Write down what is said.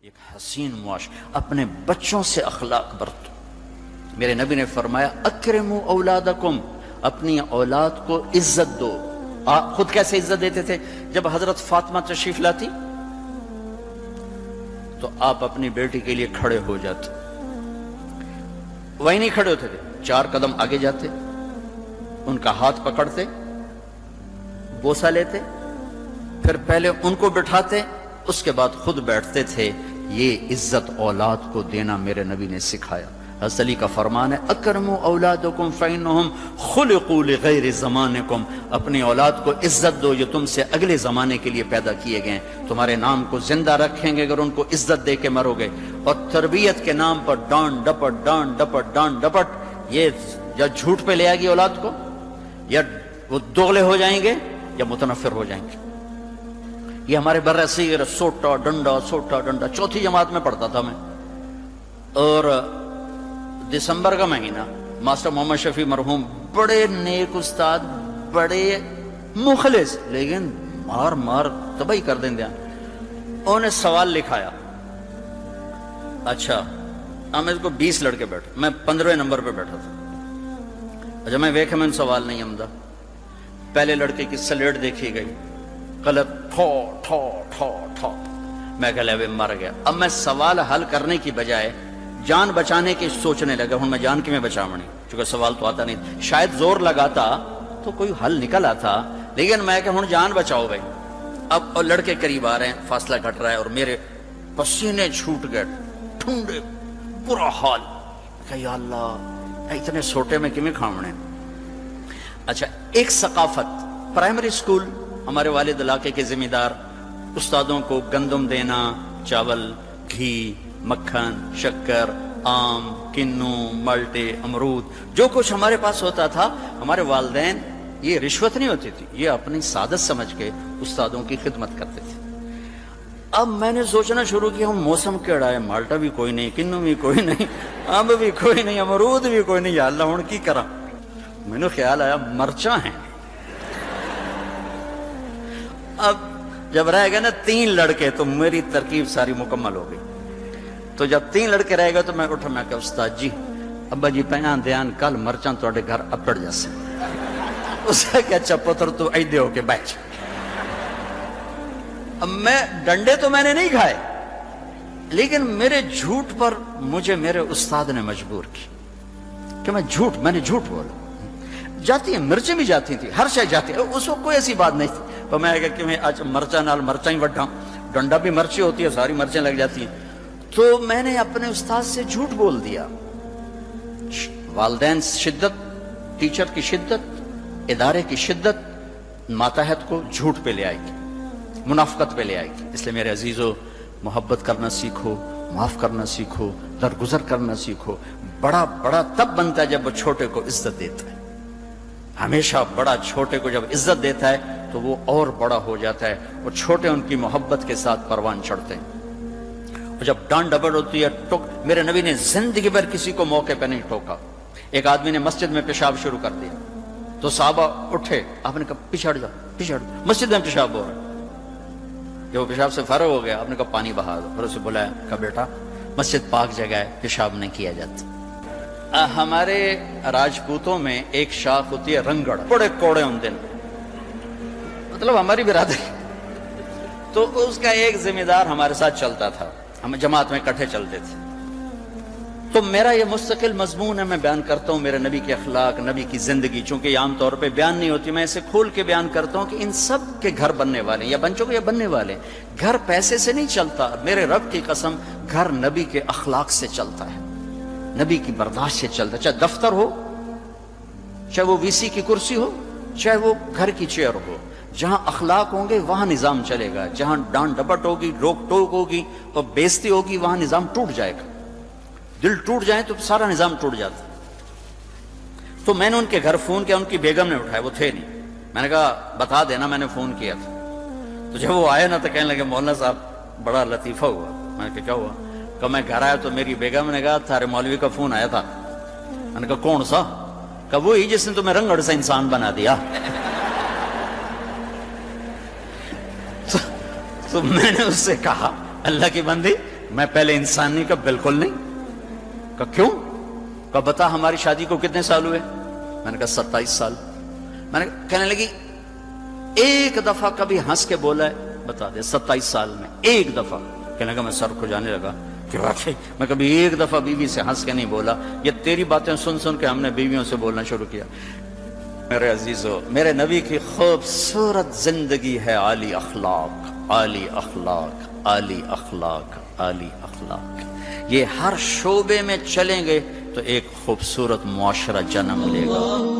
ایک حسین معاش، اپنے بچوں سے اخلاق برتو۔ میرے نبی نے فرمایا، اکرمو اولادکم، اپنی اولاد کو عزت دو۔ آپ خود کیسے عزت دیتے تھے؟ جب حضرت فاطمہ تشریف لاتی، تو آپ اپنی بیٹی کے لیے کھڑے ہو جاتے۔ وہی نہیں کھڑے ہوتے تھے، چار قدم آگے جاتے، ان کا ہاتھ پکڑتے بوسا لیتے، پھر پہلے ان کو بٹھاتے، اس کے بعد خود بیٹھتے تھے۔ یہ عزت اولاد کو دینا میرے نبی نے سکھایا۔ حضرت علی کا فرمان ہے، اکرمو اولادکم فینہم خلقو لغیر زمانکم اپنی اولاد کو عزت دو جو تم سے اگلے زمانے کے لیے پیدا کیے گئے تمہارے نام کو زندہ رکھیں گے، اگر ان کو عزت دے کے مرو گے۔ اور تربیت کے نام پر ڈان ڈپٹ ڈان ڈپٹ ڈان ڈپٹ، یہ یا جھوٹ پہ لے آئے گی اولاد کو، یا وہ دوغلے ہو جائیں گے، یا متنفر ہو جائیں گے۔ یہ ہمارے بر صغیر سوٹا، ڈنڈا سوٹا، ڈنڈا، چوتھی جماعت میں پڑھتا تھا میں۔ اور دسمبر کا مہینہ ماسٹر محمد شفیع مرحوم بڑے نیک استاد، بڑے مخلص، لیکن مار مار تباہی کر دیں دیا انہوں نے سوال لکھایا اچھا ہم اس کو بیس لڑکے بیٹھے، میں پندرہ نمبر پہ بیٹھا تھا۔ اچھا میں ویکھے میں سوال نہیں آمدہ۔ پہلے لڑکے کی سلیٹ دیکھی گئی۔ غلط ٹھو ٹھو ٹھو ٹھو۔ میں کہ لے مر گیا۔ اب میں سوال حل کرنے کی بجائے جان بچانے کی سوچنے لگا۔ ہوں، میں جان کی میں بچاونی چونکہ سوال تو آتا نہیں۔ شاید زور لگاتا تو کوئی حل نکل آتا، لیکن میں کہ ہوں، جان بچاؤ بھائی۔ اب اور لڑکے قریب آ رہے ہیں، فاصلہ گھٹ رہا ہے اور میرے پسینے چھوٹ گئے۔ ٹھنڈے، برا حال۔ کہ یا اللہ اتنے سوٹے میں کمیں کھامنے اچھا ایک ثقافت، پرائمری سکول ہمارے والد علاقے کے ذمہ دار استادوں کو گندم دینا، چاول، گھی، مکھن، شکر، آم، کنو، ملٹے، امرود، جو کچھ ہمارے پاس ہوتا تھا، ہمارے والدین یہ رشوت نہیں ہوتی تھی، یہ اپنی سعادت سمجھ کے استادوں کی خدمت کرتے تھے۔ اب میں نے سوچنا شروع کیا، ہم موسم کیڑا ہے، مالٹا بھی کوئی نہیں، کنو بھی کوئی نہیں، آم بھی کوئی نہیں، امرود بھی کوئی نہیں، یا اللہ ہوں کی کرا میں نے خیال آیا مرچا ہیں۔ اب جب رہ گئے نا تین لڑکے تو میری ترکیب ساری مکمل ہو گئی۔ تو جب تین لڑکے رہ گئے تو میں اٹھا میں کہ استاد جی ابا جی پہنان دیان، کل مرچان تو گھر اپڑ جاسے۔ اسے کہ اچھا پتر، تو ایدے ہو کے بیچ اب میں ڈنڈے تو میں نے نہیں کھائے، لیکن میرے جھوٹ پر مجھے میرے استاد نے مجبور کی کہ میں جھوٹ، میں نے جھوٹ بولا۔ جاتی ہیں، مرچیں بھی جاتی تھی ہر شے جاتی ہے اس وقت کوئی ایسی بات نہیں تھی۔ تو میں کہ میں آج مرچا نال مرچا ہی وڈا ڈنڈا بھی مرچی ہوتی ہے ساری مرچیں لگ جاتی ہیں۔ تو میں نے اپنے استاد سے جھوٹ بول دیا۔ والدین شدت، ٹیچر کی شدت، ادارے کی شدت، ماتحت کو جھوٹ پہ لے آئے گی منافقت پہ لے آئے گی اس لیے میرے عزیزو، محبت کرنا سیکھو، معاف کرنا سیکھو، درگزر کرنا سیکھو۔ بڑا بڑا تب بنتا ہے جب وہ چھوٹے کو عزت دیتا ہے۔ ہمیشہ بڑا چھوٹے کو جب عزت دیتا ہے تو وہ اور بڑا ہو جاتا ہے اور چھوٹے ان کی محبت کے ساتھ پروان چڑھتے ہیں۔ اور جب ڈانڈ ڈبل ہوتی ہے، ٹوک، میرے نبی نے زندگی بھر کسی کو موقع پہ نہیں ٹوکا۔ ایک آدمی نے مسجد میں پیشاب شروع کر دیا۔ تو صحابہ اٹھے، آپ نے کہا پچھڑ جا پچھڑ مسجد میں پیشاب ہو رہا جب وہ پیشاب سے فرق ہو گیا، آپ نے کہا، پانی بہا دو۔ پھر اسے بلایا، کہا، بیٹا، مسجد پاک جگہ ہے، پیشاب نہیں کیا جاتا۔ ہمارے راجپوتوں میں ایک شاخ ہوتی ہے رنگڑ، بڑے کوڑے ان دن۔ مطلب ہماری برادری۔ تو اس کا ایک ذمہ دار ہمارے ساتھ چلتا تھا۔ ہم جماعت میں کٹھے چلتے تھے۔ تو میرا یہ مستقل مضمون ہے، میں بیان کرتا ہوں میرے نبی کے اخلاق، نبی کی زندگی۔ چونکہ عام طور پہ بیان نہیں ہوتی، میں اسے کھول کے بیان کرتا ہوں کہ ان سب کے گھر بننے والے یا بن چکے یا بننے والے گھر پیسے سے نہیں چلتا، میرے رب کی قسم گھر نبی کے اخلاق سے چلتا ہے۔ نبی کی برداشت سے چلتا چاہے دفتر ہو، چاہے وہ وی سی کی کرسی ہو، چاہے وہ گھر کی چیئر ہو۔ جہاں اخلاق ہوں گے، وہاں نظام چلے گا۔ جہاں ڈانٹ ڈپٹ ہوگی، روک ٹوک ہوگی اور بیزتی ہوگی، وہاں نظام ٹوٹ جائے گا۔ دل ٹوٹ جائے تو سارا نظام ٹوٹ جاتا تو میں نے ان کے گھر فون کیا، ان کی بیگم نے اٹھایا، وہ تھے نہیں۔ میں نے کہا، بتا دینا، میں نے فون کیا تھا۔ تو جب وہ آئے نا تو کہنے لگے، مولانا صاحب، بڑا لطیفہ ہوا۔ میں نے کہا، کیا ہوا؟ کہ میں گھر آیا تو میری بیگم نے کہا، تھارے مولوی کا فون آیا تھا۔ میں نے کہا، کون سا؟ کہ وہی جس نے تمہیں رنگڑ سے انسان بنا دیا۔ تو میں نے اس سے کہا، اللہ کی بندی، میں پہلے انسان نہیں کہا بالکل نہیں۔ کہا کیوں؟ کہا بتا ہماری شادی کو کتنے سال ہوئے؟ میں نے کہا، ستائیس سال۔ میں نے کہنے لگی، ایک دفعہ کبھی ہنس کے بولا ہے، بتا دے، ستائیس سال میں، ایک دفعہ۔ کہنے لگا، میں سر کو جانے لگا۔ کہ واقعی میں کبھی ایک دفعہ بیوی سے ہنس کے نہیں بولا، یہ تیری باتیں سن سن کے ہم نے بیویوں سے بولنا شروع کیا۔ میرے عزیزو، میرے نبی کی خوبصورت زندگی ہے عالی اخلاق عالی اخلاق عالی اخلاق عالی اخلاق۔ یہ ہر شعبے میں چلیں گے تو ایک خوبصورت معاشرہ جنم لے گا۔